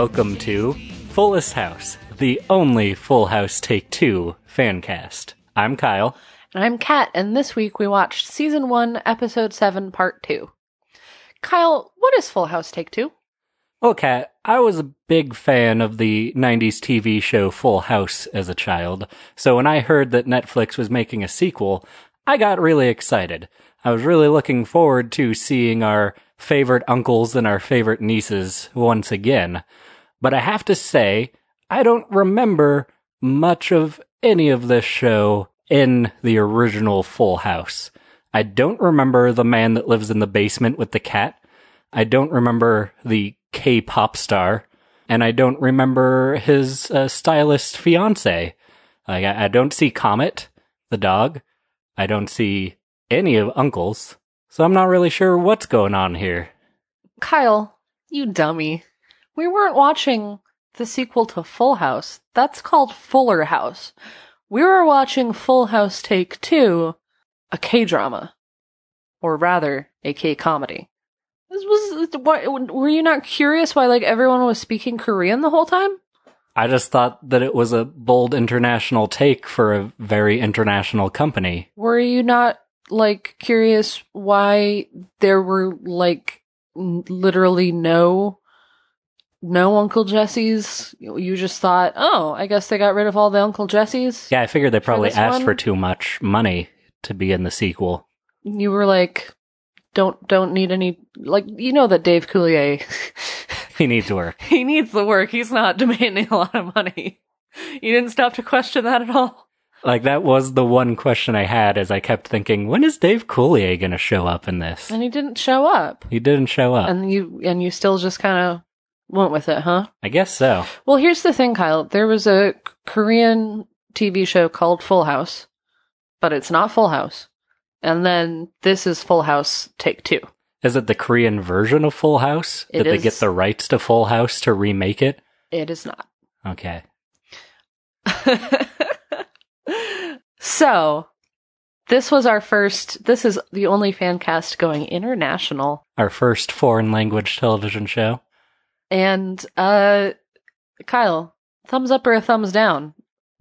welcome to Fullest House, the only Full House Take Two fan cast. I'm Kyle. And I'm Kat, and this week we watched Season 1, Episode 7, Part 2. Kyle, what is Full House Take 2? Well, Kat, I was a big fan of the 90s TV show Full House as a child, so when I heard that Netflix was making a sequel, I got really excited. I was really looking forward to seeing our favorite uncles and our favorite nieces once again. But I have to say, I don't remember much of any of this show in the original Full House. I don't remember the man that lives in the basement with the cat. I don't remember the K pop star. And I don't remember his uh, stylist fiance. Like, I, I don't see Comet, the dog. I don't see any of Uncles. So I'm not really sure what's going on here. Kyle, you dummy. We weren't watching the sequel to Full House. That's called Fuller House. We were watching Full House Take 2, a K drama. Or rather, a K comedy. This was, what, were you not curious why, like, everyone was speaking Korean the whole time? I just thought that it was a bold international take for a very international company. Were you not, like, curious why there were, like, literally no, no Uncle Jesse's? You just thought, oh, I guess they got rid of all the Uncle Jesse's? Yeah, I figured they probably asked one? for too much money to be in the sequel. You were like, don't, don't need any, like, you know that Dave Coulier, He needs work. he needs the work. He's not demanding a lot of money. You didn't stop to question that at all? Like that was the one question I had as I kept thinking, when is Dave Coulier going to show up in this? And he didn't show up. He didn't show up. And you, and you still just kind of went with it, huh? I guess so. Well, here's the thing, Kyle. There was a Korean TV show called Full House, but it's not Full House. And then this is Full House Take Two. Is it the Korean version of Full House? It Did they get the rights to Full House to remake it? It is not. Okay. so, this was our first, this is the only fan cast going international. Our first foreign language television show. And, uh, Kyle, thumbs up or a thumbs down?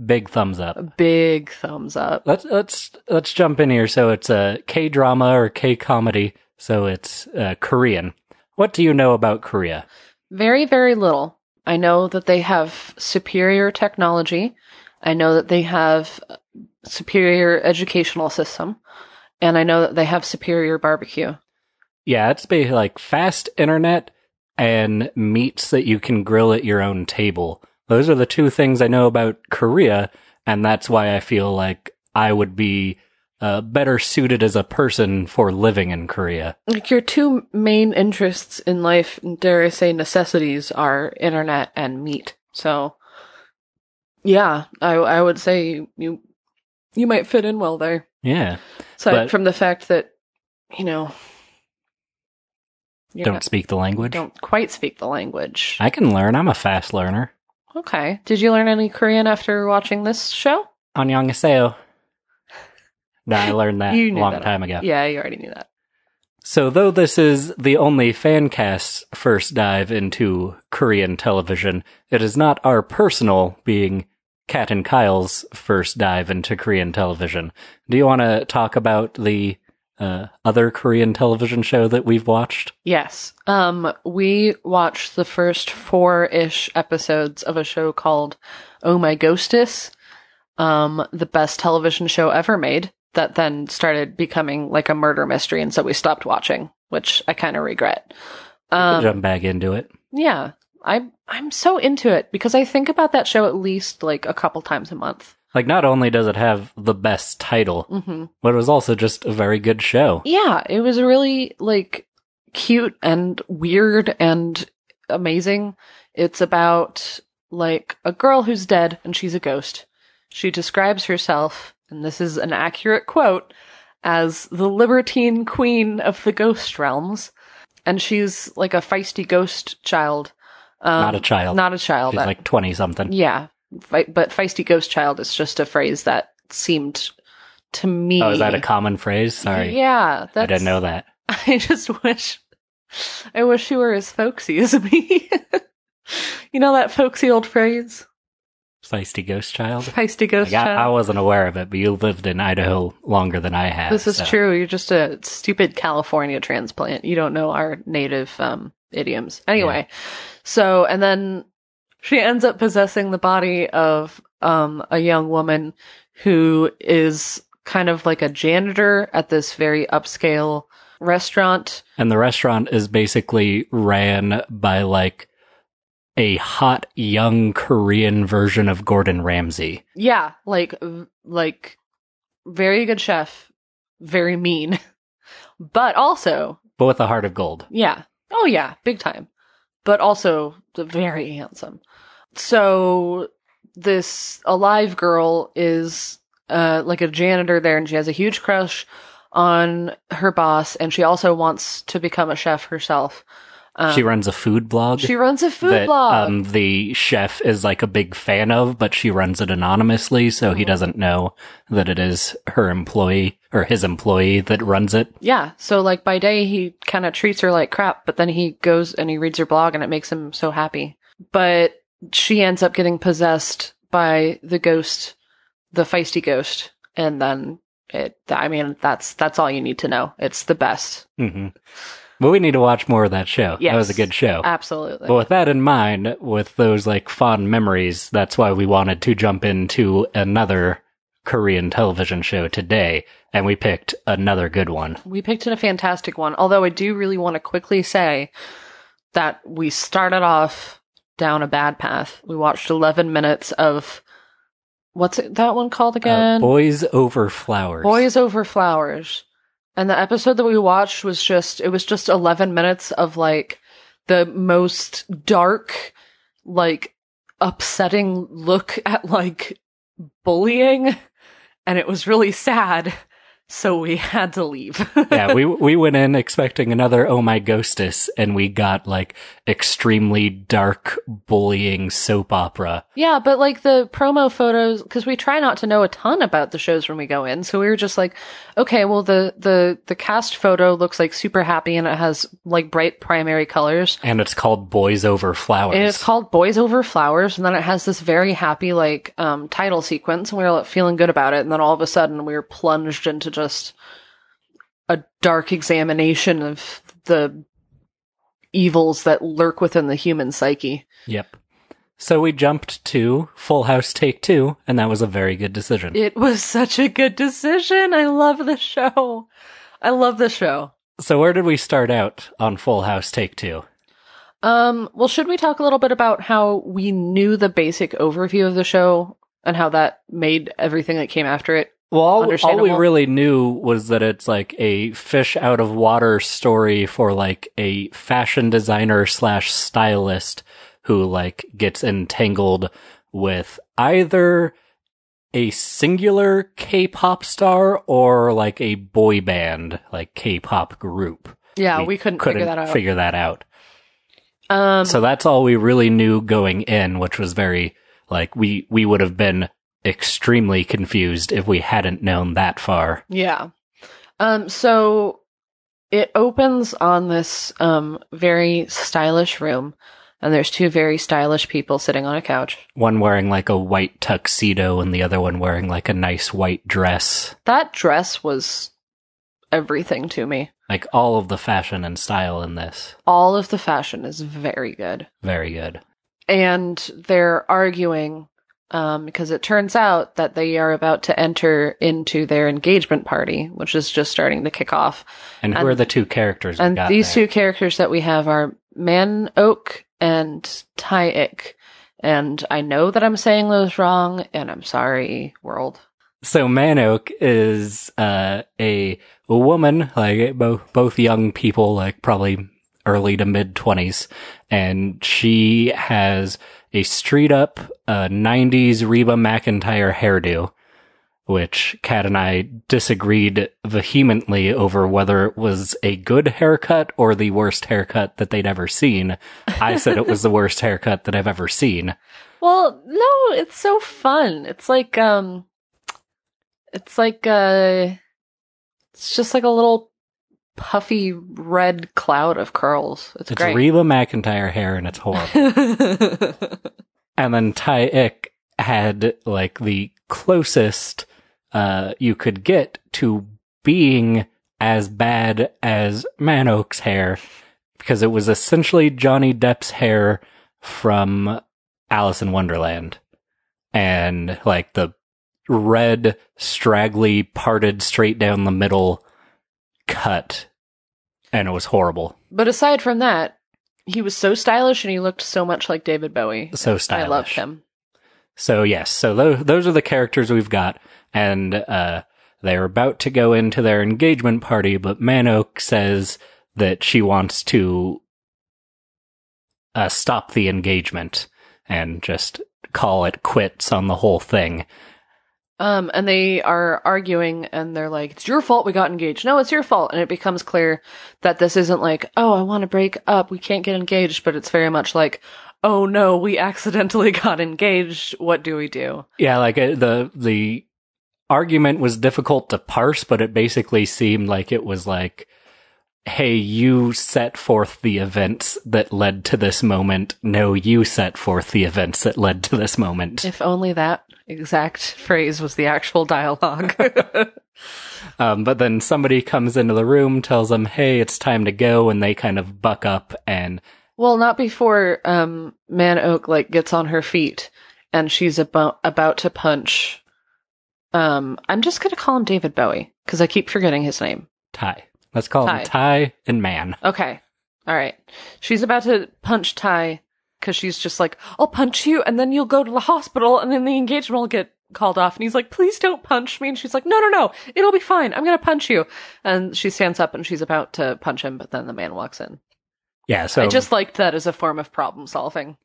Big thumbs up. big thumbs up. Let's let's let's jump in here. So it's a K drama or K comedy. So it's uh, Korean. What do you know about Korea? Very, very little. I know that they have superior technology. I know that they have superior educational system. And I know that they have superior barbecue. Yeah, it's basically like fast internet and meats that you can grill at your own table. Those are the two things I know about Korea, and that's why I feel like I would be uh, better suited as a person for living in Korea. Like your two main interests in life, dare I say necessities, are internet and meat. So, yeah, I I would say you you might fit in well there. Yeah, Aside But- from the fact that you know you don't speak the language. don't quite speak the language. I can learn. I'm a fast learner. Okay. Did you learn any Korean after watching this show? Annyeonghaseyo. No, I learned that a long that. time ago. Yeah, you already knew that. So, though this is the only fan cast's first dive into Korean television, it is not our personal, being Kat and Kyle's, first dive into Korean television. Do you want to talk about the uh, other Korean television show that we've watched? Yes. Um, we watched the first four-ish episodes of a show called Oh My Ghostess, um, the best television show ever made. That then started becoming like a murder mystery, and so we stopped watching, which I kind of regret. Um, Jump back into it. yeah, I'm I'm so into it because I think about that show at least like a couple times a month. Like, not only does it have the best title, hmm but it was also just a very good show. Yeah, it was really like cute and weird and amazing. It's about like a girl who's dead and she's a ghost. She describes herself, and this is an accurate quote, as the libertine queen of the ghost realms. And she's like a feisty ghost child. Um, Not a child. Not a child. She's like 20 something. yeah, but feisty ghost child is just a phrase that seemed to me. Oh, is that a common phrase? Sorry. Yeah, I didn't know that. I just wish, I wish you were as folksy as me. You know that folksy old phrase? Feisty ghost child. Feisty ghost Like, I, child. I wasn't aware of it, but you lived in Idaho longer than I have. This is so- true. You're just a stupid California transplant. You don't know our native um, idioms. Anyway, so and then she ends up possessing the body of um, a young woman who is kind of like a janitor at this very upscale restaurant. And the restaurant is basically ran by like a hot young Korean version of Gordon Ramsay. Yeah, like like very good chef, very mean, but also But with a heart of gold. Yeah. Oh yeah, big time. But also very handsome. So this alive girl is uh like a janitor there and she has a huge crush on her boss and she also wants to become a chef herself. Um, she runs a food blog. she runs a food that blog. um, the chef is like a big fan of, but she runs it anonymously, so Mm-hmm. he doesn't know that it is her employee or his employee that runs it. yeah, so like by day he kind of treats her like crap, but then he goes and he reads her blog and it makes him so happy. But she ends up getting possessed by the ghost, the feisty ghost, and then it. I mean, that's that's all you need to know. It's the best, hmm But we need to watch more of that show. That was a good show. absolutely. But with that in mind, with those like fond memories, that's why we wanted to jump into another Korean television show today, and we picked another good one. we picked a fantastic one. Although I do really want to quickly say that we started off down a bad path. We watched 11 minutes of what's it, that one called Uh, again? Boys Over Flowers. Boys Over Flowers. And the episode that we watched was just, it was just 11 minutes of like the most dark, like upsetting look at like bullying. And it was really sad. So we had to leave. yeah, we we went in expecting another Oh My Ghostess, and we got like extremely dark bullying soap opera. Yeah, but like the promo photos, because we try not to know a ton about the shows when we go in, so we were just like, okay, well the the the cast photo looks like super happy and it has like bright primary colors. And it's called Boys Over Flowers. And it's called Boys Over Flowers, and then it has this very happy like um title sequence, and we were like, feeling good about it, and then all of a sudden we were plunged into just a dark examination of the evils that lurk within the human psyche. Yep. So we jumped to Full House Take Two, and that was a very good decision. It was such a good decision. I love the show. I love the show. so where did we start out on Full House Take Two? Um, well, should we talk a little bit about how we knew the basic overview of the show and how that made everything that came after it? Well, all, all we really knew was that it's like a fish out of water story for like a fashion designer slash stylist who like gets entangled with either a singular K-pop star or like a boy band, like K-pop group. Yeah, we, couldn't, figure that out. figure that out. um, So that's all we really knew going in, which was very like we we would have been extremely confused if we hadn't known that far. yeah. Um, so it opens on this um very stylish room, and there's two very stylish people sitting on a couch. One wearing like a white tuxedo and the other one wearing like a nice white dress. That dress was everything to me. Like all of the fashion and style in this. All of the fashion is very good. Very good. and they're arguing um, because it turns out that they are about to enter into their engagement party, which is just starting to kick off. And who are the two characters we And got these there? two characters that we have are Man-ok and Tae-ik. And I know that I'm saying those wrong, and I'm sorry, world. So Man-ok is uh, a woman, like both both young people, like probably early to mid twenties, and she has a street up uh, '90s Reba McEntire hairdo, which Kat and I disagreed vehemently over whether it was a good haircut or the worst haircut that they'd ever seen. I said it was the worst haircut that I've ever seen. Well, no, it's so fun. It's like, um, it's like, uh, it's just like a little puffy red cloud of curls. It's, It's great. Reba McEntire hair and it's horrible. and then Tae-ik had like the closest uh, you could get to being as bad as Man-ok's hair because it was essentially Johnny Depp's hair from Alice in Wonderland. And like the red, straggly, parted straight down the middle cut. And it was horrible. but aside from that, he was so stylish and he looked so much like David Bowie. So stylish. I loved him. So yes, so those those are the characters we've got, and uh, they're about to go into their engagement party, but Manoak says that she wants to uh, stop the engagement and just call it quits on the whole thing. Um, and they are arguing and they're like, it's your fault we got engaged. No, it's your fault. And it becomes clear that this isn't like, oh, I want to break up. We can't get engaged. But it's very much like, oh no, we accidentally got engaged. What do we do? Yeah, like uh, the the argument was difficult to parse, but it basically seemed like it was like, "Hey, you set forth the events that led to this moment. No, you set forth the events that led to this moment." If only that exact phrase was the actual dialogue. Um, but then somebody comes into the room, tells them, "Hey, it's time to go," and they kind of buck up and well, not before, um, Man-ok, like, gets on her feet and she's about, about to punch, um, I'm just gonna call him David Bowie because I keep forgetting his name. Ty. Let's call Ty. them Ty and Man. Okay. All right. She's about to punch Ty because she's just like, I'll punch you and then you'll go to the hospital and then the engagement will get called off. And he's like, please don't punch me. And she's like, no, no, no. It'll be fine. I'm going to punch you. And she stands up and she's about to punch him, but then the man walks in. Yeah, so I just liked that as a form of problem solving.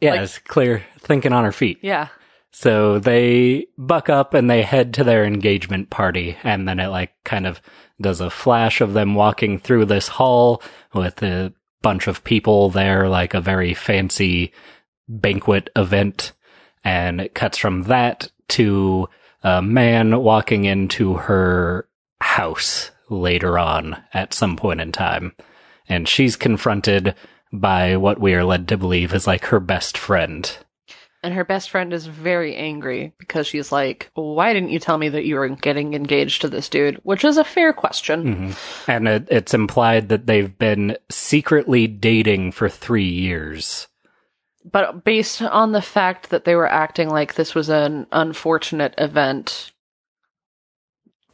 yeah, like- it's clear thinking on her feet. Yeah. So they buck up and they head to their engagement party. And then it like kind of does a flash of them walking through this hall with a bunch of people there, like a very fancy banquet event. And it cuts from that to a man walking into her house later on at some point in time. And she's confronted by what we are led to believe is like her best friend. And her best friend is very angry because she's like, why didn't you tell me that you were getting engaged to this dude? Which is a fair question. hmm And it, it's implied that they've been secretly dating for three years. But based on the fact that they were acting like this was an unfortunate event,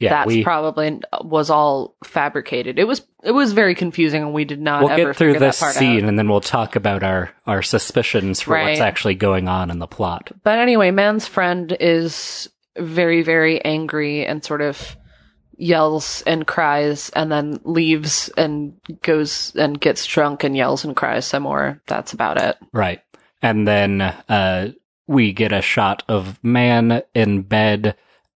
Yeah, that's we, probably was all fabricated. It was it was very confusing, and we did not we'll ever get through this scene out. and then we'll talk about our, our suspicions for what's actually going on in the plot. But anyway, man's friend is very very angry and sort of yells and cries, and then leaves and goes and gets drunk and yells and cries some more. That's about it. Right. And then uh, we get a shot of man in bed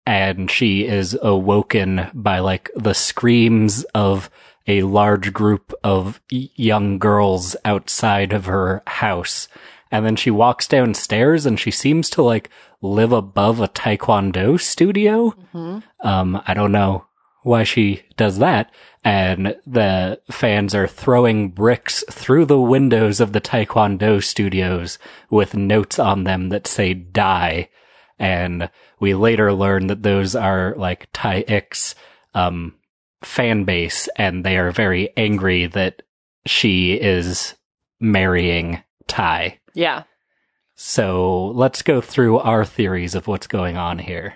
and she is awoken by like the screams of a large group of young girls outside of her house. And then she walks downstairs and she seems to like live above a taekwondo studio. Mhm. Um, I don't know why she does that. And the fans are throwing bricks through the windows of the Taekwondo studios with notes on them that say die. And we later learn that those are like Tae-ik's, um, fan base and they are very angry that she is marrying Tai. Yeah. So let's go through our theories of what's going on here.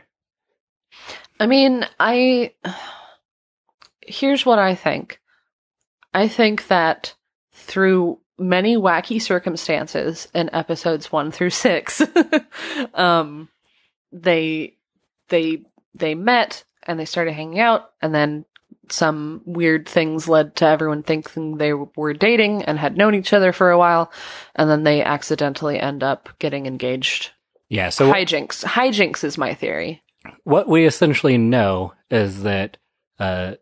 I mean, I. Here's what I think. I think that through many wacky circumstances in episodes one through six, um, they they they met and they started hanging out, and then some weird things led to everyone thinking they were dating and had known each other for a while, and then they accidentally end up getting engaged. Yeah. So hijinks. Hijinks is my theory. what we essentially know is that uh,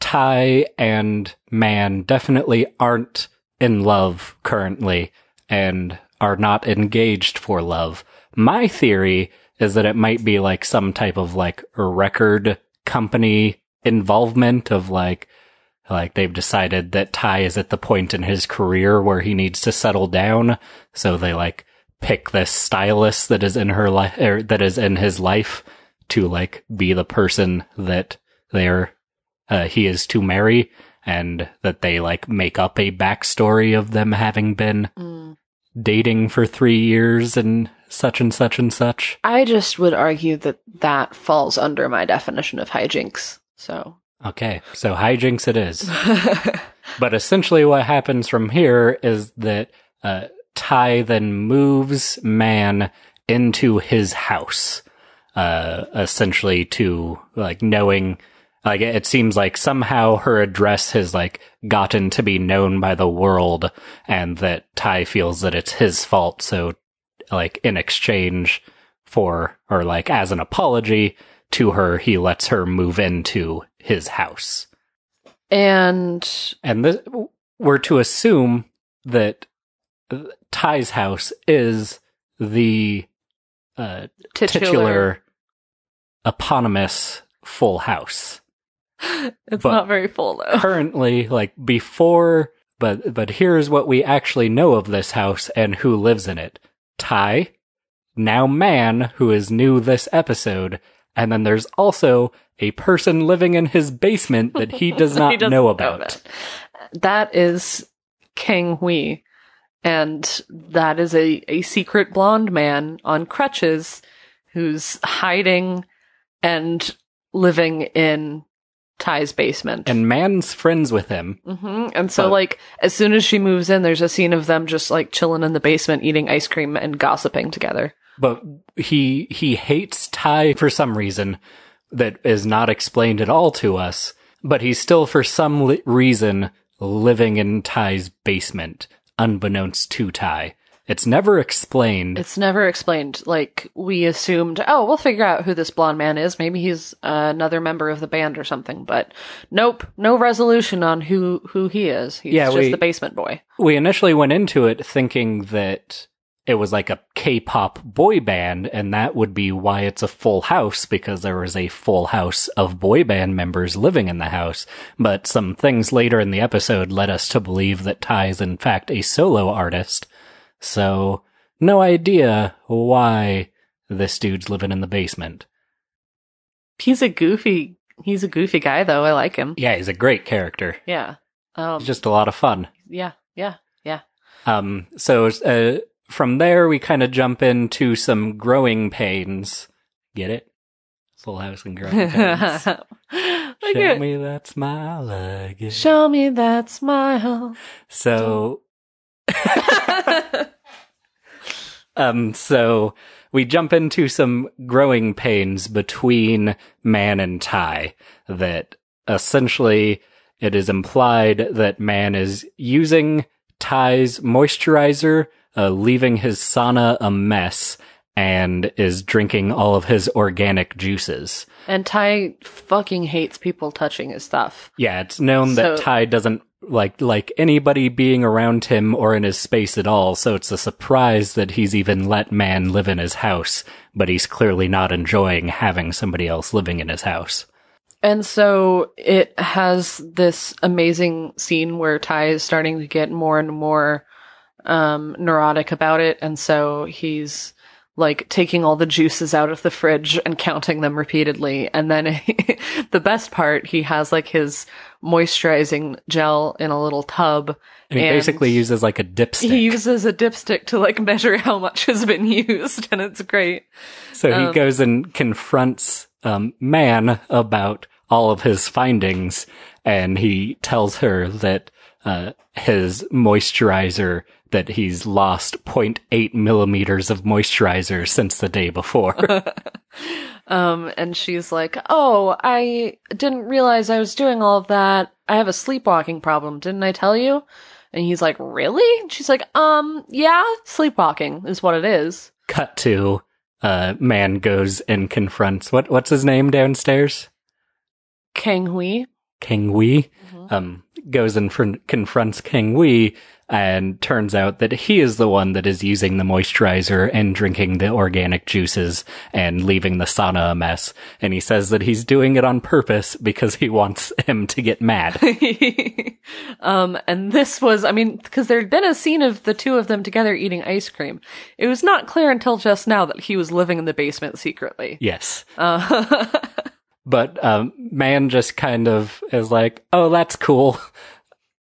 Ty and Man definitely aren't in love currently and are not engaged for love. My theory is that it might be like some type of like record company involvement of like Like they've decided that Ty is at the point in his career where he needs to settle down. So they like pick this stylist that is in her life, or that is in his life to like be the person that they're, uh, he is to marry and that they like make up a backstory of them having been Mm. dating for three years and such and such and such. I just would argue that that falls under my definition of hijinks. So. Okay, so hijinks it is. But essentially, what happens from here is that uh, Ty then moves Man into his house, uh, essentially to like knowing. Like it seems like somehow her address has like gotten to be known by the world, and that Ty feels that it's his fault. So, like in exchange for or like as an apology to her, he lets her move into his house. and And this, we're to assume that Ty's house is the uh, titular. titular eponymous full house. It's but- not very full though. Currently, like before, but but here's what we actually know of this house and who lives in it. Ty, now man, who is new this episode, and then there's also a person living in his basement that he does not doesn't know about. it. That is Kang-hwi. And that is a, a secret blonde man on crutches who's hiding and living in Ty's basement. And man's friends with him. hmm And so, But- like, as soon as she moves in, there's a scene of them just like chilling in the basement, eating ice cream and gossiping together. but he he hates Ty for some reason that is not explained at all to us. But he's still, for some li- reason, living in Ty's basement, unbeknownst to Ty. It's never explained. It's never explained. Like, we assumed, oh, we'll figure out who this blonde man is. Maybe he's uh, another member of the band or something. But nope, no resolution on who who he is. He's Yeah, just we- the basement boy. we initially went into it thinking that it was like a K-pop boy band, and that would be why it's a full house because there was a full house of boy band members living in the house. But some things later in the episode led us to believe that Ty is in fact a solo artist. So, no idea why this dude's living in the basement. He's a goofy. He's a goofy guy, though. I like him. Yeah, he's a great character. Yeah. Um. He's just a lot of fun. yeah. Yeah. Yeah. Um, so uh, from there, we kind of jump into some growing pains. Get it? Full House and growing pains. Look Show at me that smile again. Show me that smile. so, um, so we jump into some growing pains between Man and Ty that essentially it is implied that Man is using Ty's moisturizer, uh, leaving his sauna a mess, and is drinking all of his organic juices. And Ty fucking hates people touching his stuff. Yeah, it's known that Ty doesn't like like anybody being around him or in his space at all, so it's a surprise that he's even let man live in his house, but he's clearly not enjoying having somebody else living in his house. And so it has this amazing scene where Ty is starting to get more and more um, neurotic about it. And so he's like taking all the juices out of the fridge and counting them repeatedly. And then the best part, he has like his moisturizing gel in a little tub. And he And basically uses like a dipstick. He uses a dipstick to like measure how much has been used. And it's great. so he um, goes and confronts um, man about all of his findings, and he tells her that uh, his moisturizer that he's lost 0.8 millimeters of moisturizer since the day before. Um, and she's like, Oh, I didn't realize I was doing all of that. I have a sleepwalking problem. Didn't I tell you? And he's like, Really? And she's like, Um, yeah, sleepwalking is what it is. Cut to uh, man goes and confronts what what's his name downstairs? Kang-hwi. King Wee Mhm. um, goes and fr- confronts King Wee and turns out that he is the one that is using the moisturizer and drinking the organic juices and leaving the sauna a mess. And he says that he's doing it on purpose because he wants him to get mad. um, and this was, I mean, because there'd been a scene of the two of them together eating ice cream. It was not clear until just now that he was living in the basement secretly. yes. Uh, But um, man just kind of is like, oh, that's cool.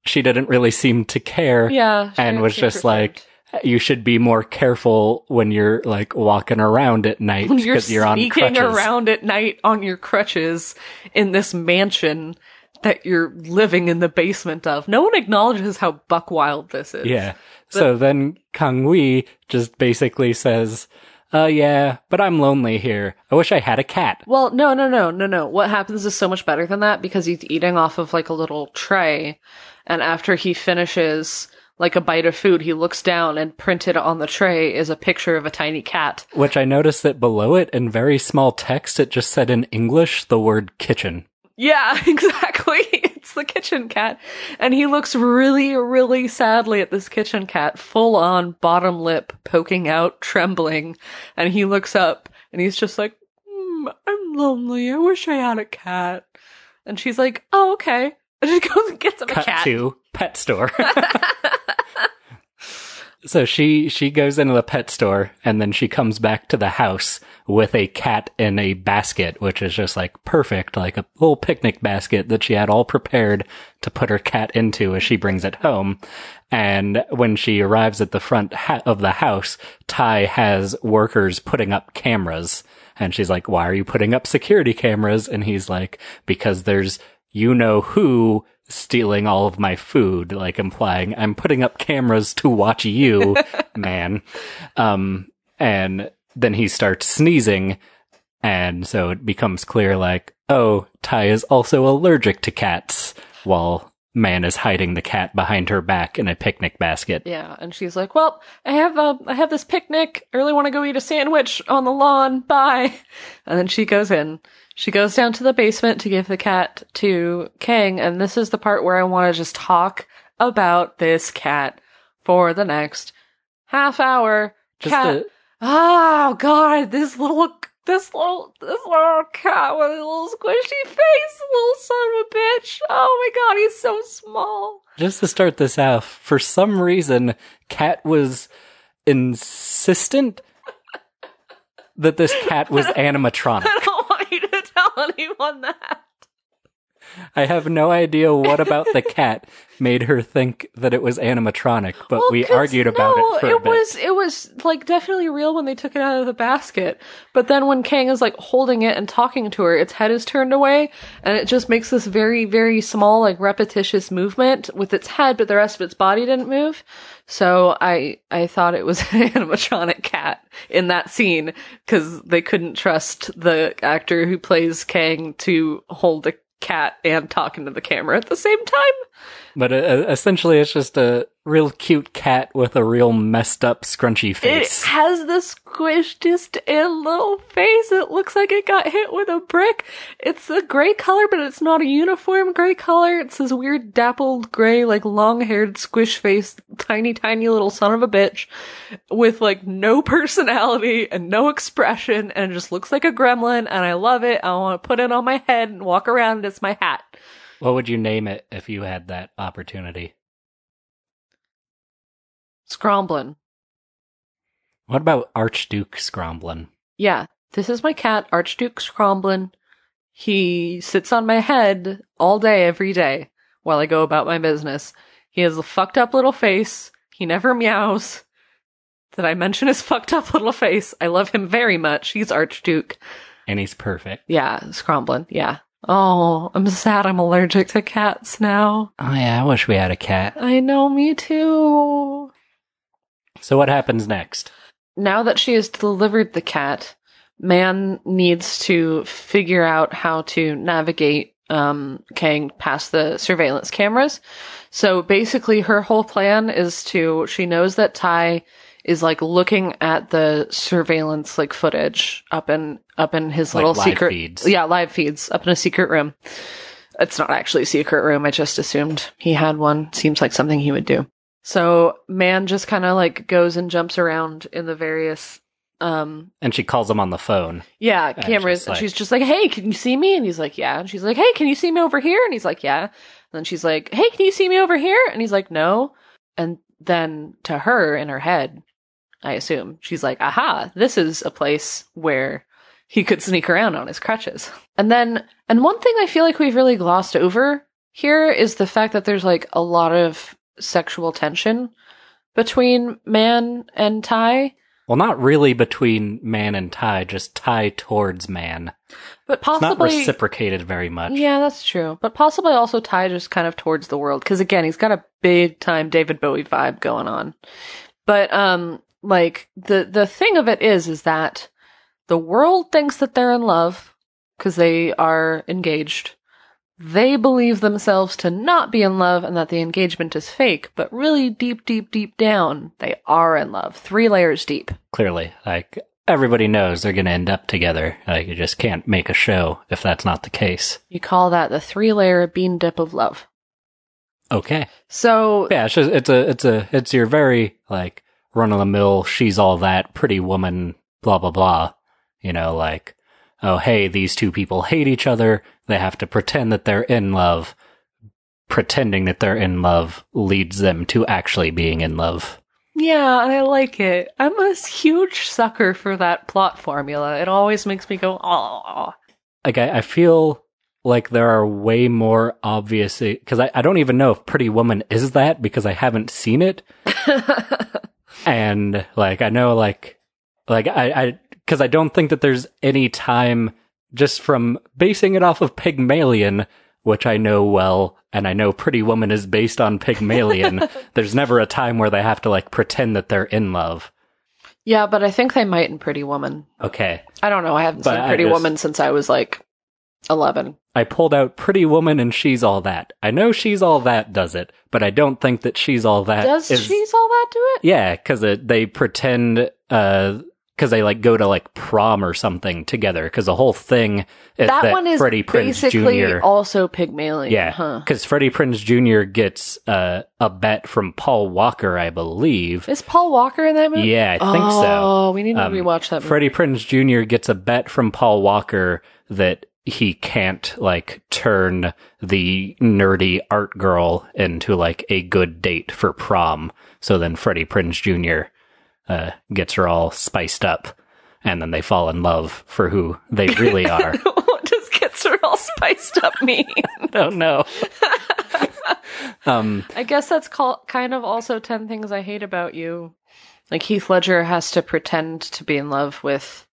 She didn't really seem to care. yeah. and was just like, you should be more careful when you're like walking around at night when you're because you're on sneaking crutches. around at night on your crutches in this mansion that you're living in the basement of. No one acknowledges how buck wild this is. Yeah. So then Kang-hwi just basically says, uh, yeah, but I'm lonely here. I wish I had a cat. Well, no, no, no, no, no. What happens is so much better than that because he's eating off of like a little tray. And after he finishes like a bite of food, he looks down and printed on the tray is a picture of a tiny cat. Which I noticed that below it in very small text, it just said in English the word kitchen. Yeah, exactly. It's the kitchen cat. And he looks really, really sadly at this kitchen cat, full on bottom lip poking out, trembling. And he looks up and he's just like, mm, I'm lonely. I wish I had a cat. And she's like, oh, okay. And she goes and gets him a cat. to pet store. so she she goes into the pet store and then she comes back to the house with a cat in a basket, which is just like perfect, like a little picnic basket that she had all prepared to put her cat into as she brings it home. And when she arrives at the front ha- of the house, Ty has workers putting up cameras. And she's like, why are you putting up security cameras? And he's like, because there's you know who stealing all of my food, like implying I'm putting up cameras to watch you, man. Um, and then he starts sneezing. And so it becomes clear, like, oh, Ty is also allergic to cats while man is hiding the cat behind her back in a picnic basket. Yeah, and she's like, "Well, I have a, I have this picnic. I really want to go eat a sandwich on the lawn. Bye." And then she goes in. She goes down to the basement to give the cat to Kang, and this is the part where I want to just talk about this cat for the next half hour. Just cat. a, Oh God, this little, this little, this little cat with a little squishy face, little son of a bitch. Oh my God, he's so small. just to start this off, for some reason, Kat was insistent that this cat was animatronic. I don't want you to tell anyone that. I have no idea what about the cat made her think that it was animatronic, but Well, we argued about no, it for a bit. was it was like definitely real when they took it out of the basket. But then when Kang is like holding it and talking to her, its head is turned away, and it just makes this very very small like repetitious movement with its head, but the rest of its body didn't move. So I I thought it was an animatronic cat in that scene because they couldn't trust the actor who plays Kang to hold a cat and talking to the camera at the same time. But uh, essentially, it's just a real cute cat with a real messed up, scrunchy face. It has the squished in little face. It looks like it got hit with a brick. It's a gray color, but it's not a uniform gray color. It's this weird dappled gray, like long haired squish face, tiny, tiny little son of a bitch with like no personality and no expression and it just looks like a gremlin and I love it. I want to put it on my head and walk around. It's my hat. What would you name it if you had that opportunity? Scromblin. What about Archduke Scromblin? Yeah, this is my cat, Archduke Scromblin. He sits on my head all day, every day, while I go about my business. He has a fucked up little face. He never meows. Did I mention his fucked up little face? I love him very much. He's Archduke. And he's perfect. Yeah, Scromblin. Yeah. Oh, I'm sad I'm allergic to cats now. Oh yeah, I wish we had a cat. I know, me too. So what happens next? now that she has delivered the cat, Man needs to figure out how to navigate um, Kang past the surveillance cameras. So basically, her whole plan is to. She knows that Ty is like looking at the surveillance like footage up in up in his Like little live secret feeds. yeah live feeds up in a secret room It's not actually a secret room. I just assumed he had one. Seems like something he would do. So man just kind of like goes and jumps around in the various um And she calls him on the phone. yeah And cameras just and she's just like hey can you see me and he's like yeah and she's like hey can you see me over here and he's like yeah and then she's like hey can you see me over here and he's like no and then to her in her head i assume she's like aha this is a place where he could sneak around on his crutches and then and one thing i feel like we've really glossed over here is the fact that there's like a lot of sexual tension between man and ty Well, not really between man and Ty, just Ty towards man. but It's not reciprocated very much. Yeah, that's true. But possibly also tied just kind of towards the world. Cause again, he's got a big time David Bowie vibe going on. But, um, like, the, the thing of it is, is that the world thinks that they're in love because they are engaged. They believe themselves to not be in love and that the engagement is fake, but really deep, deep, deep down, they are in love. Three layers deep. Clearly, like everybody knows they're going to end up together. Like you just can't make a show if that's not the case. You call that the three layer bean dip of love. Okay. So, Yeah, it's just, it's a it's a it's your very like run of the mill. She's all that pretty woman. Blah blah blah. You know, like oh hey, these two people hate each other. They have to pretend that they're in love. Pretending that they're in love leads them to actually being in love. Yeah, and I like it. I'm a huge sucker for that plot formula. It always makes me go, oh. like I, I feel like there are way more obvious eh, because I, I don't even know if Pretty Woman is that because I haven't seen it, and like I know like like I I because I don't think that there's any time just from basing it off of Pygmalion, which I know well, and I know Pretty Woman is based on Pygmalion. there's never a time where they have to like pretend that they're in love. yeah, but I think they might in Pretty Woman. Okay, I don't know. I haven't But seen Pretty just- Woman since I was like 11. I pulled out Pretty Woman and She's All That. I know She's All That does it, but I don't think that She's All That Does is- She's All That do it? Yeah, because they pretend, because they like go to like prom or something together. Because the whole thing is that, that, one is Freddie basically Jr. also Pygmalion. yeah, Huh. because Freddie Prinze Jr. gets uh, a bet from Paul Walker, I believe. Is Paul Walker in that movie? Yeah, I think so. oh, we need to Um, rewatch that movie. Freddie Prinze Jr. gets a bet from Paul Walker that he can't like turn the nerdy art girl into like a good date for prom. So then Freddie Prinze Jr. Uh, gets her all spiced up, and then they fall in love for who they really are. what does gets her all spiced up mean? I don't know. um, I guess that's called kind of also 10 things I hate about you. Like Heath Ledger has to pretend to be in love with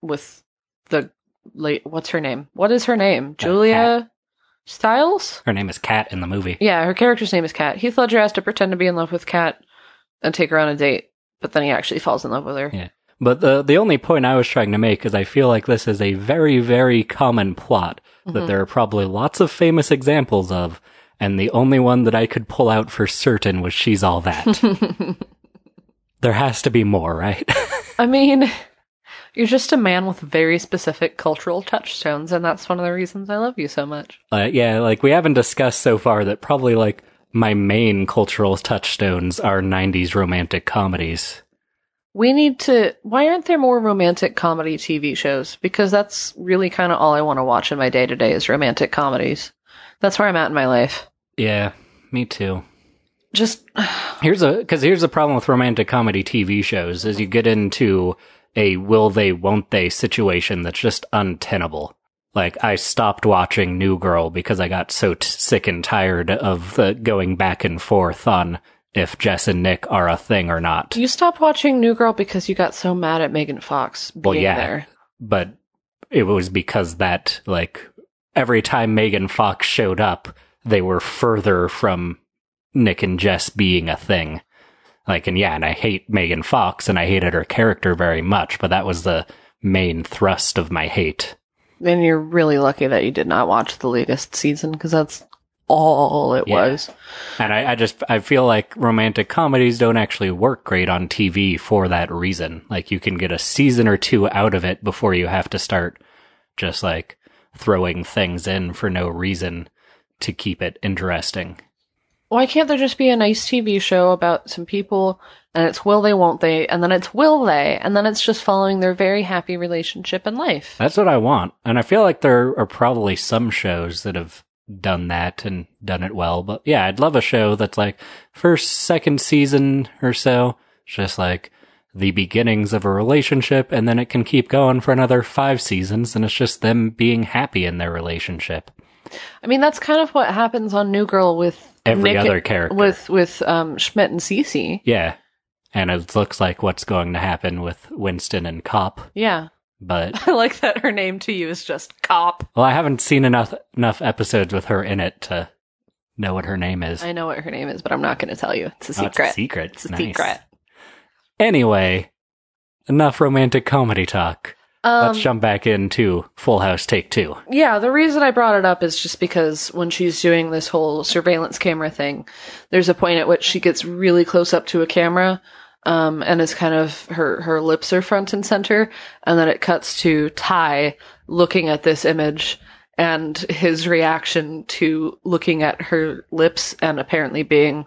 with the late what's her name? What is her name? Julia Stiles? her name is Kat in the movie. Yeah, her character's name is Kat. Heath Ledger has to pretend to be in love with Kat and take her on a date, but then he actually falls in love with her. Yeah. But the the only point I was trying to make is I feel like this is a very very common plot that mm-hmm. there are probably lots of famous examples of, and the only one that I could pull out for certain was she's all that. there has to be more, right? I mean, you're just a man with very specific cultural touchstones, and that's one of the reasons I love you so much. uh, yeah, like we haven't discussed so far that probably like my main cultural touchstones are '90s romantic comedies. We need to. Why aren't there more romantic comedy TV shows? Because that's really kind of all I want to watch in my day to day is romantic comedies. That's where I'm at in my life. Yeah, me too. Just Here's a because here's the problem with romantic comedy TV shows is you get into a will they won't they situation that's just untenable. Like I stopped watching New Girl because I got so t- sick and tired of the going back and forth on if Jess and Nick are a thing or not. you stopped watching New Girl because you got so mad at Megan Fox being Well, yeah. there. But it was because that like every time Megan Fox showed up, they were further from Nick and Jess being a thing. Like, and yeah, and I hate Megan Fox and I hated her character very much, but that was the main thrust of my hate. And you're really lucky that you did not watch the latest season because that's all it Yeah. was. And I, I just, I feel like romantic comedies don't actually work great on TV for that reason. Like, you can get a season or two out of it before you have to start just like throwing things in for no reason. to keep it interesting. Why can't there just be a nice TV show about some people and it's will they, won't they, and then it's will they, and then it's just following their very happy relationship in life? That's what I want. And I feel like there are probably some shows that have done that and done it well. But yeah, I'd love a show that's like first, second season or so, just like the beginnings of a relationship, and then it can keep going for another five seasons, and it's just them being happy in their relationship. I mean, that's kind of what happens on New Girl with Every Nick- other character. with with um, Schmidt and Cece. Yeah. And it looks like what's going to happen with Winston and Cop. Yeah, But I like that her name to you is just Cop. well, I haven't seen enough enough episodes with her in it to know what her name is. I know what her name is, but I'm not going to tell you. It's a Oh, secret. it's a secret. It's a Nice. secret. Anyway, enough romantic comedy talk. Um, Let's jump back into Full House Take Two. Yeah, the reason I brought it up is just because when she's doing this whole surveillance camera thing, there's a point at which she gets really close up to a camera, um, and is kind of her her lips are front and center, and then it cuts to Ty looking at this image and his reaction to looking at her lips and apparently being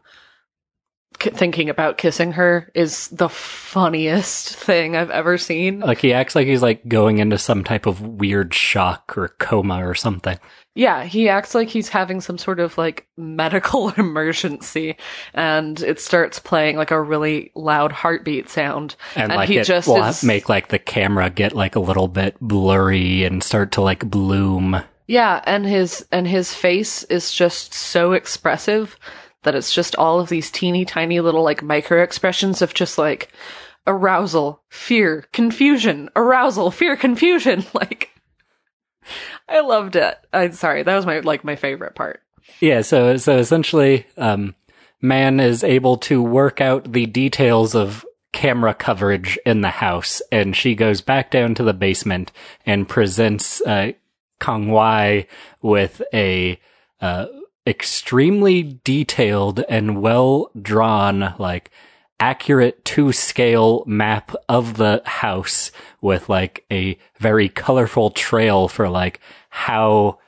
thinking about kissing her is the funniest thing I've ever seen. Like he acts like he's like going into some type of weird shock or coma or something. Yeah, he acts like he's having some sort of like medical emergency and it starts playing like a really loud heartbeat sound. And, And like he it just will is- make like the camera get like a little bit blurry and start to like bloom. Yeah, and his and his face is just so expressive that it's just all of these teeny tiny little like micro expressions of just like arousal, fear, confusion, arousal, fear, confusion. Like I loved it. I'm sorry, that was my like my favorite part. Yeah, so so essentially, um, man is able to work out the details of camera coverage in the house, and she goes back down to the basement and presents uh, Kang-hwi with a uh, extremely detailed and well drawn, like accurate to scale map of the house with like a very colorful trail for like how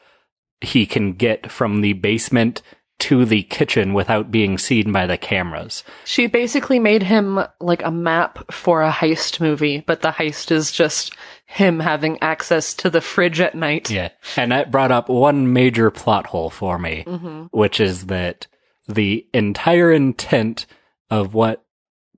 he can get from the basement to the kitchen without being seen by the cameras. She basically made him like a map for a heist movie, but the heist is just him having access to the fridge at night. Yeah. And that brought up one major plot hole for me, hmm which is that the entire intent of what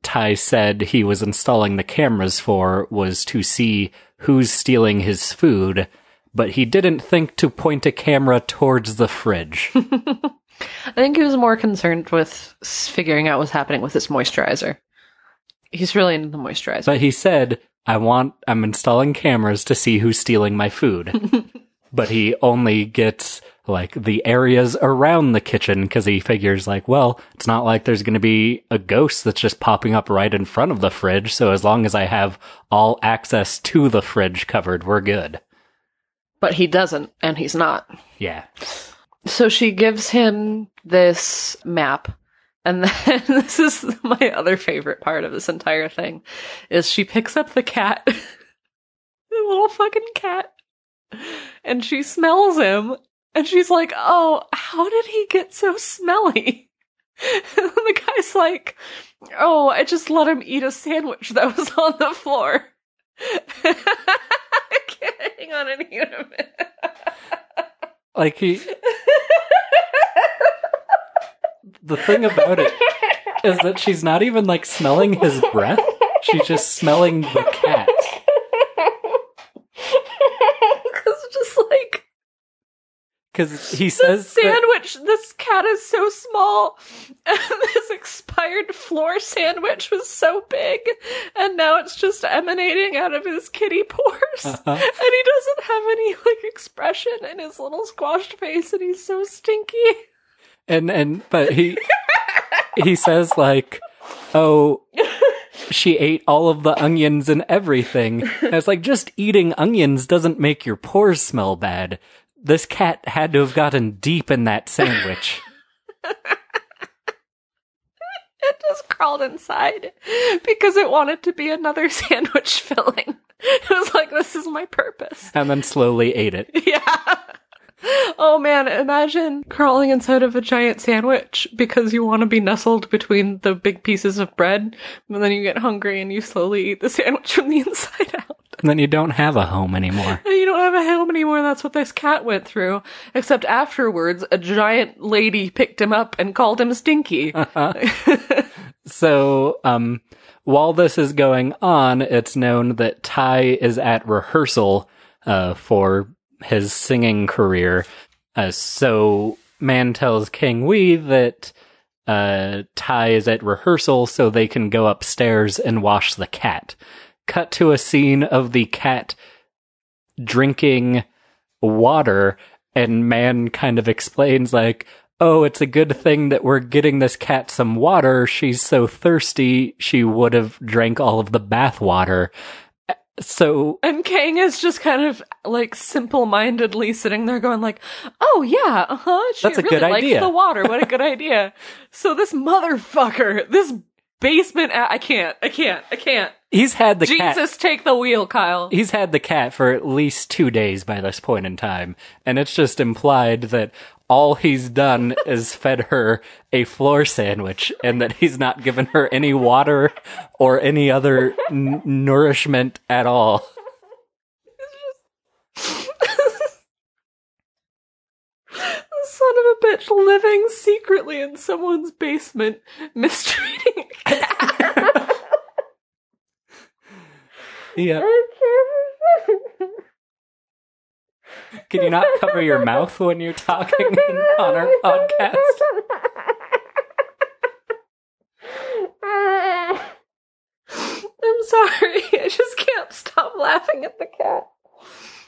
Ty said he was installing the cameras for was to see who's stealing his food, but he didn't think to point a camera towards the fridge. I think he was more concerned with figuring out what's happening with his moisturizer. He's really into the moisturizer. But he said, I want, I'm installing cameras to see who's stealing my food. but he only gets like the areas around the kitchen because he figures like, well, it's not like there's going to be a ghost that's just popping up right in front of the fridge. So as long as I have all access to the fridge covered, we're good. but he doesn't, and he's not. Yeah. So she gives him this map. And then this is my other favorite part of this entire thing is she picks up the cat, the little fucking cat, and she smells him and she's like, "Oh, how did he get so smelly?" And the guy's like, "Oh, I just let him eat a sandwich that was on the floor." I can't hang on and eat. Like he, the thing about it is that she's not even like smelling his breath. She's just smelling the cat. It's just like Because he the says that- sandwich. This cat is so small, and this expired floor sandwich was so big, and now it's just emanating out of his kitty pores, Uh-huh. and he doesn't have any like expression in his little squashed face, and he's so stinky. And and but he he says like, oh, she ate all of the onions and everything. And it's like just eating onions doesn't make your pores smell bad. This cat had to have gotten deep in that sandwich. It just crawled inside because it wanted to be another sandwich filling. It was like, this is my purpose. and then slowly ate it. Yeah. Oh man, imagine crawling inside of a giant sandwich because you want to be nestled between the big pieces of bread, and then you get hungry and you slowly eat the sandwich from the inside out. And then you don't have a home anymore. And you don't have a home anymore. That's what this cat went through. Except afterwards, a giant lady picked him up and called him Stinky. So, um, while this is going on, it's known that Ty is at rehearsal, uh, for his singing career. Uh, so Man tells Kang-hwi that, uh, Ty is at rehearsal so they can go upstairs and wash the cat. Cut to a scene of the cat drinking water and man kind of explains like oh it's a good thing that we're getting this cat some water she's so thirsty she would have drank all of the bath water so And Kang is just kind of like simple-mindedly sitting there going like, "Oh yeah, uh-huh. She That's a really good likes idea." the water. What a good idea." So this motherfucker, this basement, a- I can't, I can't, I can't. he's had the cat Jesus, take the wheel, Kyle. he's had the cat for at least two days by this point in time, and it's just implied that all he's done is fed her a floor sandwich, and that he's not given her any water or any other n- nourishment at all. Son of a bitch living secretly in someone's basement, mistreating a. Yeah. Can you not cover your mouth when you're talking on our podcast? I'm sorry. I just can't stop laughing at the cat.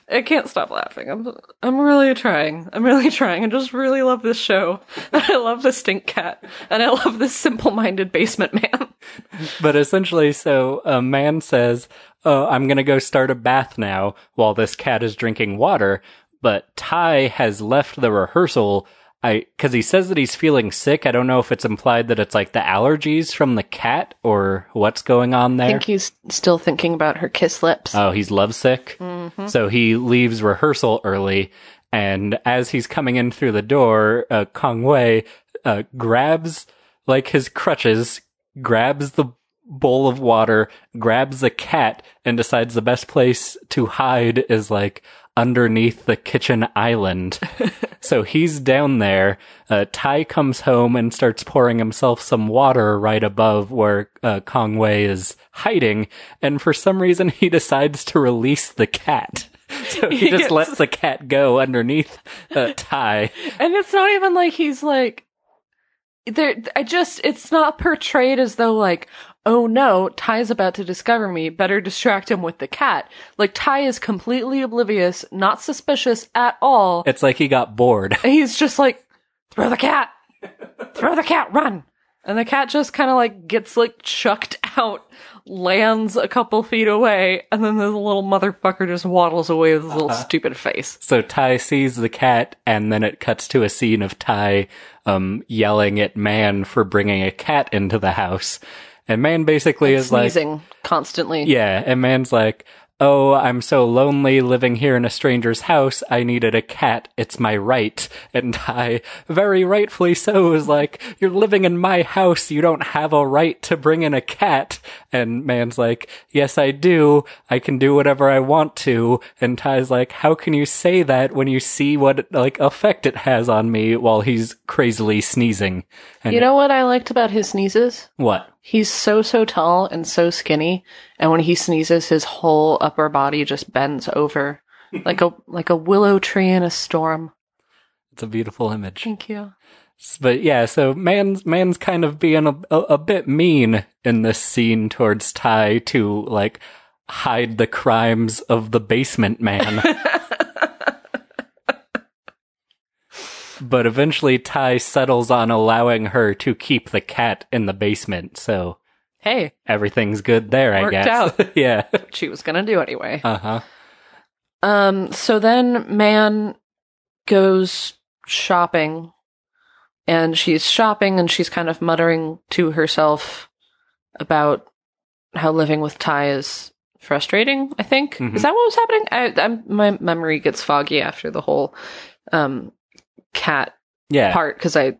I can't stop laughing. I'm I'm really trying. I'm really trying. I just really love this show. And I love the stink cat. And I love this simple-minded basement man. But essentially, so a man says, Oh, I'm gonna go start a bath now while this cat is drinking water. But Ty has left the rehearsal. I, cause he says that he's feeling sick. I don't know if it's implied that it's like the allergies from the cat or what's going on there. I think he's still thinking about her kiss lips. Oh, he's lovesick. So he leaves rehearsal early, and as he's coming in through the door, uh, Kang-hwi uh, grabs like his crutches, grabs the bowl of water, grabs a cat, and decides the best place to hide is like underneath the kitchen island. so he's down there. Uh, Tai comes home and starts pouring himself some water right above where uh, Kang-hwi is hiding. And for some reason, he decides to release the cat. So he, He just gets- lets the cat go underneath uh, Tai. And it's not even like he's like there I just it's not portrayed as though like oh no, Ty's about to discover me, better distract him with the cat. Like Ty is completely oblivious, not suspicious at all. It's like he got bored. And he's just like throw the cat. throw the cat, run. And the cat just kind of like gets like chucked out, lands a couple feet away, and then the little motherfucker just waddles away with his little stupid face. So Ty sees the cat, and then it cuts to a scene of Ty um, yelling at Man for bringing a cat into the house. And Man basically is like, Sneezing constantly. Yeah, and man's like, Oh, I'm so lonely living here in a stranger's house. I needed a cat. It's my right. And I, very rightfully so, is like, You're living in my house. You don't have a right to bring in a cat. And man's like, Yes, I do. I can do whatever I want to. And Ty's like, How can you say that when you see what, like, effect it has on me while he's crazily sneezing? And You know what I liked about his sneezes? what? He's so, so tall and so skinny. And when he sneezes, his whole upper body just bends over like a, like a willow tree in a storm. It's a beautiful image. Thank you. But yeah, so man's man's kind of being a, a, a bit mean in this scene towards Ty to like hide the crimes of the basement man. but eventually Ty settles on allowing her to keep the cat in the basement, so Hey, everything's good there, I guess. out. yeah. she was gonna do anyway. Uh-huh. Um, so then man goes shopping and she's shopping and she's kind of muttering to herself about how living with Ty is frustrating, I think. Mhm. Is that what was happening? I, I'm, my memory gets foggy after the whole um cat Yeah. part because I,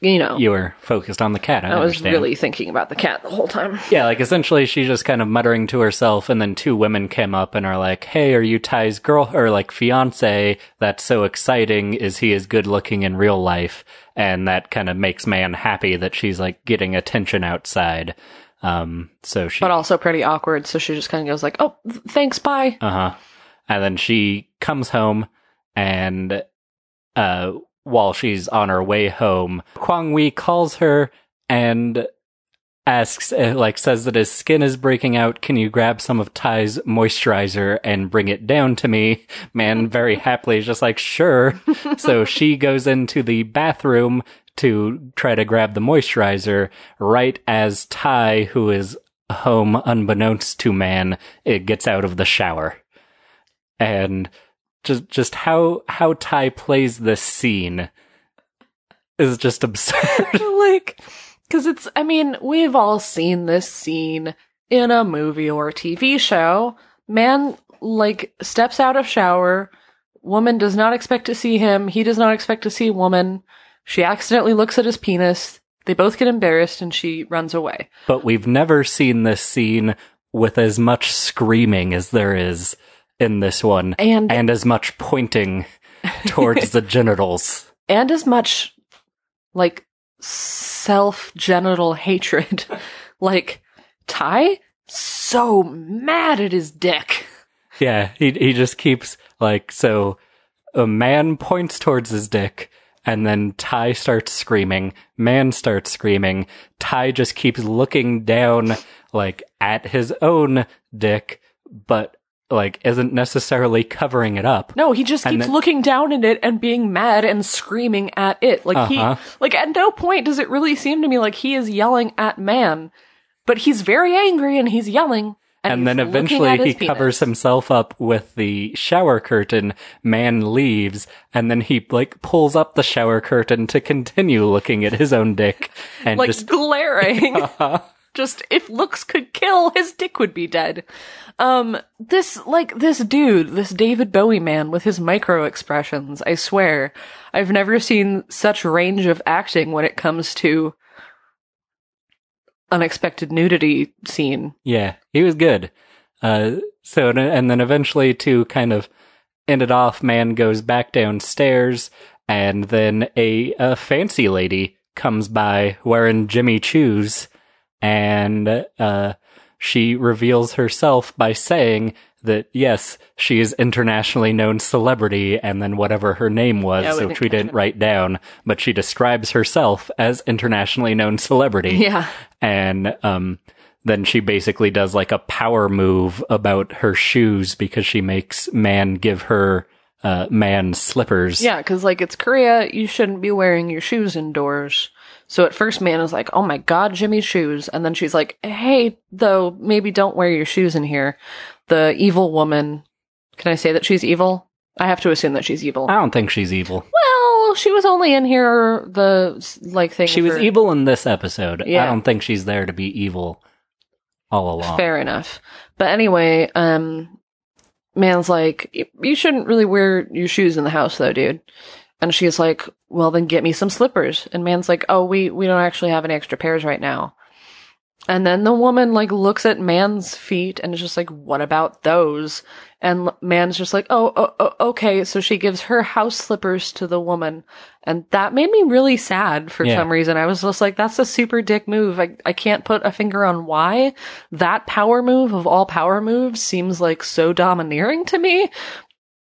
you know, You were focused on the cat. I, I was understand. really thinking about the cat the whole time. Yeah, like essentially she's just kind of muttering to herself and then two women came up and are like, Hey, are you Ty's girl or like fiance? That's so exciting. Is he as good looking in real life? And that kind of makes man happy that she's like getting attention outside. Um, so she, But also pretty awkward, so she just kind of goes like, "Oh, th- thanks, bye." uh huh. And then she comes home and, uh, while she's on her way home, Kang-hwi calls her and asks, uh, like, says that his skin is breaking out. Can you grab some of Ty's moisturizer and bring it down to me? Man very happily is just like, sure. so she goes into the bathroom to try to grab the moisturizer right as Ty, who is home unbeknownst to man, it gets out of the shower. And just, just how, how Ty plays this scene is just absurd. like, because it's, I mean, we've all seen this scene in a movie or a TV show. Man, like, steps out of shower. Woman does not expect to see him. He does not expect to see woman. She accidentally looks at his penis. They both get embarrassed and she runs away. but we've never seen this scene with as much screaming as there is in this one, And, and, as much pointing towards the genitals. And as much, like, self genital hatred. like, Ty? So mad at his dick. Yeah, he he just keeps like so. A man points towards his dick, and then Ty starts screaming. Man starts screaming. Ty just keeps looking down, like at his own dick, but like isn't necessarily covering it up. No, he just And keeps then- looking down at it and being mad and screaming at it. Like Uh-huh. he, like at no point does it really seem to me like he is yelling at man, but he's very angry and he's yelling. And, And then eventually he penis. covers himself up with the shower curtain. Man leaves, and then he like pulls up the shower curtain to continue looking at his own dick and like just glaring. just if looks could kill, his dick would be dead. Um, this like this dude, this David Bowie man with his micro expressions. I swear, I've never seen such range of acting when it comes to unexpected nudity scene. Yeah, he was good. Uh, so and then eventually to kind of end it off, man goes back downstairs, and then a, a fancy lady comes by wearing Jimmy Choo's, and uh, she reveals herself by saying that yes, she is internationally known celebrity, and then whatever her name was, Yeah, which we didn't it. write down, but she describes herself as internationally known celebrity Yeah. and um then she basically does like a power move about her shoes because she makes man give her uh man slippers. Yeah, because like it's Korea, you shouldn't be wearing your shoes indoors. So at first, man is like, "Oh my god, Jimmy Choos," and then she's like, "Hey, though, maybe don't wear your shoes in here." The evil woman. Can I say that she's evil? I have to assume that she's evil. I don't think she's evil. well, she was only in here the like thing. She was evil in this episode. I don't think she's there to be evil all along. Fair enough. But anyway, um, man's like, you shouldn't really wear your shoes in the house though, dude. And she's like, well, then get me some slippers. And man's like, oh, we, we don't actually have any extra pairs right now. And then the woman like looks at man's feet and is just like, what about those? And man's just like, oh, oh, oh, okay. So she gives her house slippers to the woman. And that made me really sad for Yeah. some reason. I was just like, that's a super dick move. I, I can't put a finger on why that power move of all power moves seems like so domineering to me.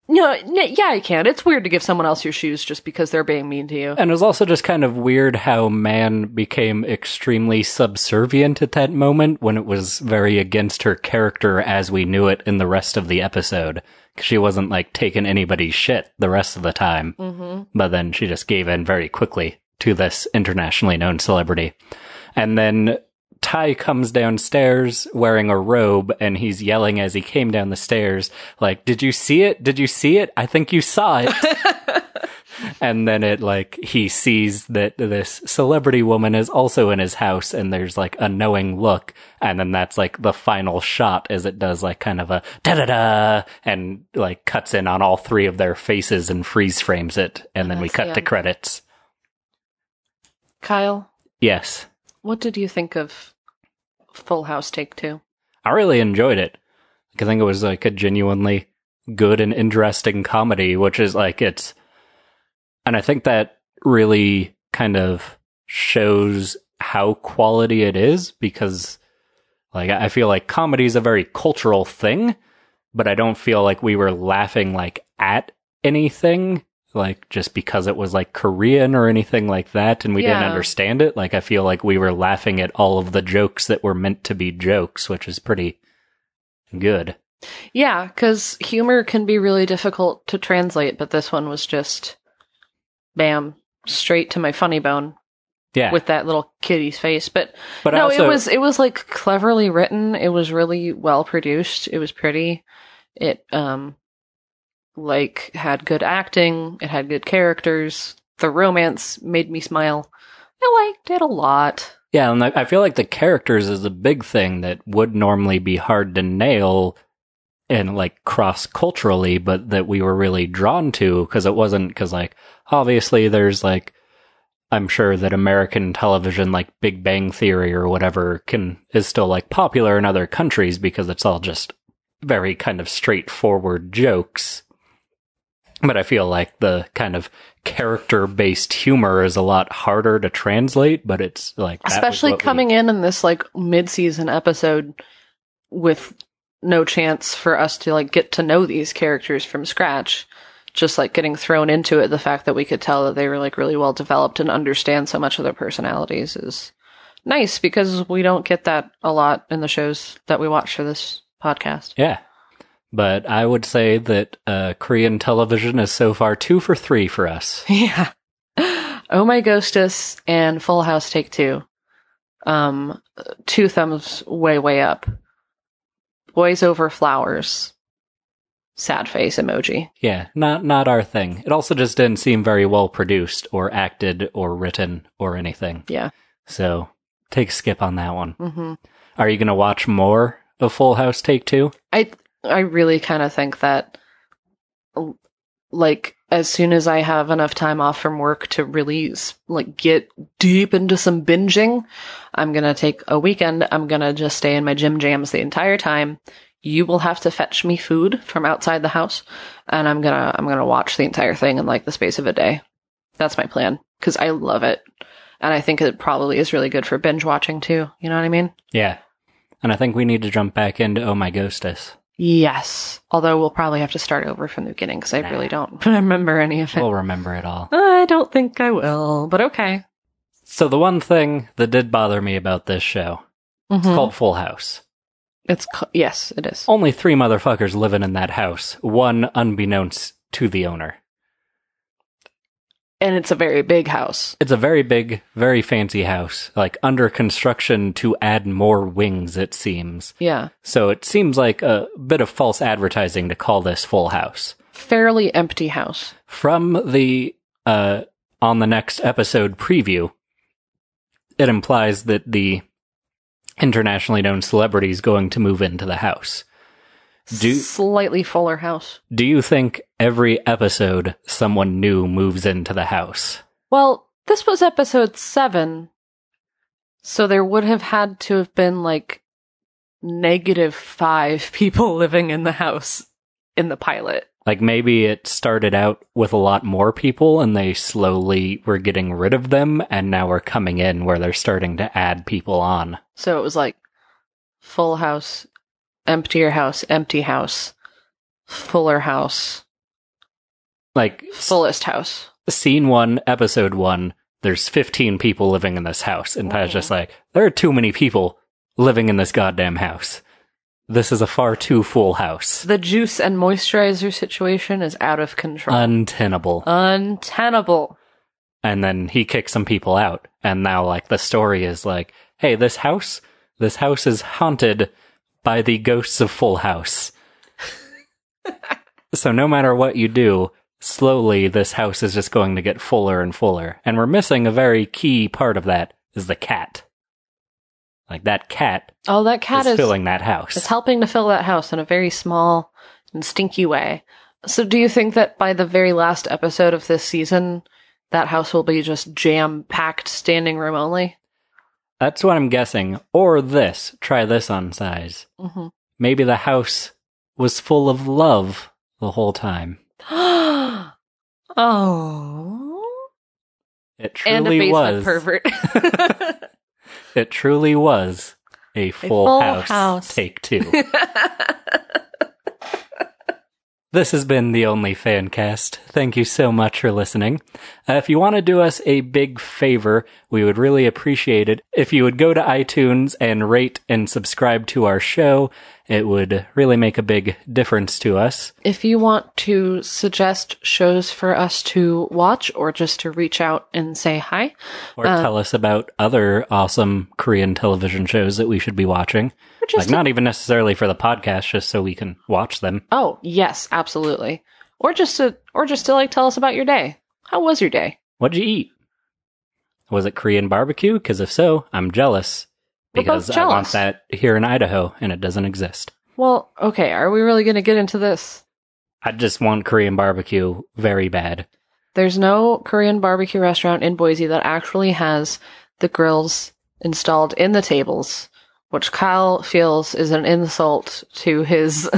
No, n- yeah, I can. It's weird to give someone else your shoes just because they're being mean to you. And it was also just kind of weird how man became extremely subservient at that moment when it was very against her character as we knew it in the rest of the episode. 'Cause she wasn't like taking anybody's shit the rest of the time. Mm-hmm. But then she just gave in very quickly to this internationally known celebrity. And then Ty comes downstairs wearing a robe and he's yelling as he came down the stairs, like, Did you see it? Did you see it? I think you saw it. and then it like he sees that this celebrity woman is also in his house and there's like a knowing look and then that's like the final shot as it does like kind of a da da da and like cuts in on all three of their faces and freeze frames it and then we cut the to end. credits Kyle, yes what did you think of Full House Take Two? i really enjoyed it i think it was like a genuinely good and interesting comedy which is like it's and i think that really kind of shows how quality it is because like I feel like comedy is a very cultural thing, but I don't feel like we were laughing like at anything like just because it was like Korean or anything like that and we didn't understand it. Like I feel like we were laughing at all of the jokes that were meant to be jokes, which is pretty good. Yeah, because humor can be really difficult to translate, but this one was just bam, straight to my funny bone Yeah. with that little kitty's face. But, but no, also, it was it was like cleverly written. It was really well produced. It was pretty. It um like had good acting. It had good characters. The romance made me smile. I liked it a lot. Yeah, and I feel like the characters is a big thing that would normally be hard to nail and like cross culturally, but that we were really drawn to because it wasn't because like obviously there's like I'm sure that American television like Big Bang Theory or whatever can is still like popular in other countries because it's all just very kind of straightforward jokes. But I feel like the kind of character based humor is a lot harder to translate, but it's like especially what we- coming in in this like mid-season episode with no chance for us to like get to know these characters from scratch just like getting thrown into it the fact that we could tell that they were like really well developed and understand so much of their personalities is nice because we don't get that a lot in the shows that we watch for this podcast Yeah. But I would say that uh, Korean television is so far two for three for us. yeah oh my ghostess and full house take two um two thumbs way way up boys over flowers sad face emoji Yeah, not not our thing. It also just didn't seem very well produced or acted or written or anything. yeah So take a skip on that one. hmm Are you going to watch more of Full House Take Two? i i really kind of think that like as soon as i have enough time off from work to really like get deep into some binging i'm gonna take a weekend i'm gonna just stay in my gym jams the entire time you will have to fetch me food from outside the house and i'm gonna i'm gonna watch the entire thing in like the space of a day that's my plan because i love it and i think it probably is really good for binge watching too you know what i mean Yeah. And I think we need to jump back into Oh My Ghostess. Yes. Although we'll probably have to start over from the beginning because I Nah. really don't remember any of it. We'll remember it all. I don't think I will, but okay. So the one thing that did bother me about this show, it's Mhm. called Full House. It's ca- yes, it is. Only three motherfuckers living in that house, one unbeknownst to the owner. And it's a very big house. It's a very big, very fancy house, like under construction to add more wings, it seems. Yeah. So it seems like a bit of false advertising to call this Full House. Fairly empty house. From the uh, on the next episode preview, it implies that the internationally known celebrity is going to move into the house. Do Slightly fuller house. do you think every episode someone new moves into the house? Well, this was episode seven. So there would have had to have been like negative five people living in the house in the pilot. Like maybe it started out with a lot more people and they slowly were getting rid of them and now we're coming in where they're starting to add people on. So it was like full house, emptier house, empty house, fuller house, Like fullest house. scene one, episode one, there's 15 people living in this house. And Mhm. just like, there are too many people living in this goddamn house. This is a far too full house. The juice and moisturizer situation is out of control. Untenable. Untenable. and then he kicks some people out. And now, like, the story is like, hey, this house, this house is haunted by the ghosts of Full House. so no matter what you do, slowly this house is just going to get fuller and fuller. And we're missing a very key part of that is the cat. Like that cat Oh, that cat is, is, filling that house. It's helping to fill that house in a very small and stinky way. So, do you think that by the very last episode of this season, that house will be just jam packed, standing room only? That's what I'm guessing. Or this. Try this on size. Mm-hmm. Maybe the house was full of love the whole time. oh, It and a truly basement was. pervert. It truly was a full, full house, house. take two. This has been the Only Fancast. Thank you so much for listening. Uh, if you want to do us a big favor, we would really appreciate it if you would go to iTunes and rate and subscribe to our show. It would really make a big difference to us. if you want to suggest shows for us to watch or just to reach out and say hi, Or Uh, tell us about other awesome Korean television shows that we should be watching. Like, not even necessarily for the podcast, just so we can watch them. Oh, yes, absolutely. Or just to or just to like tell us about your day. How was your day? What'd you eat? Was it Korean barbecue? Because if so, I'm jealous. Because I want that here in Idaho, and it doesn't exist. Well, okay, are we really going to get into this? I just want Korean barbecue very bad. There's no Korean barbecue restaurant in Boise that actually has the grills installed in the tables, which Kyle feels is an insult to his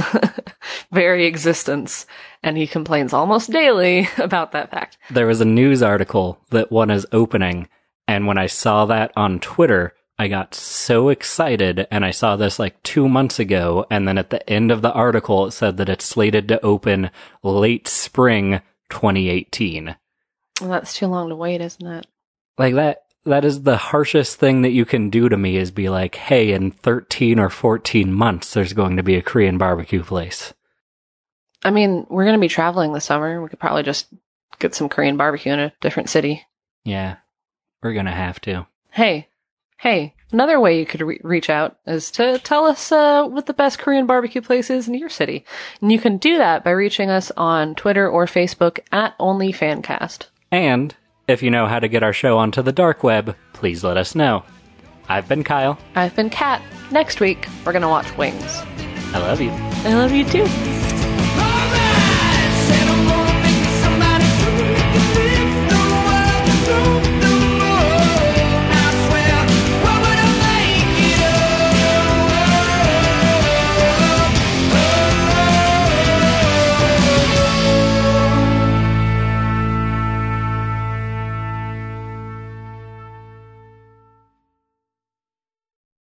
very existence, and he complains almost daily about that fact. There was a news article that one is opening, and when I saw that on Twitter, I got so excited, and I saw this like two months ago, and then at the end of the article, it said that it's slated to open late spring 2018. Well, that's too long to wait, isn't it? Like that, that is the harshest thing that you can do to me is be like, hey, in 13 or 14 months, there's going to be a Korean barbecue place. I mean, we're going to be traveling this summer. We could probably just get some Korean barbecue in a different city. Yeah, we're gonna have to. Hey, hey, another way you could re- reach out is to tell us uh, what the best Korean barbecue place is in your city. And you can do that by reaching us on Twitter or Facebook at OnlyFancast. And if you know how to get our show onto the dark web, please let us know. I've been Kyle. I've been Kat. Next week, we're going to watch Wings. I love you. I love you too.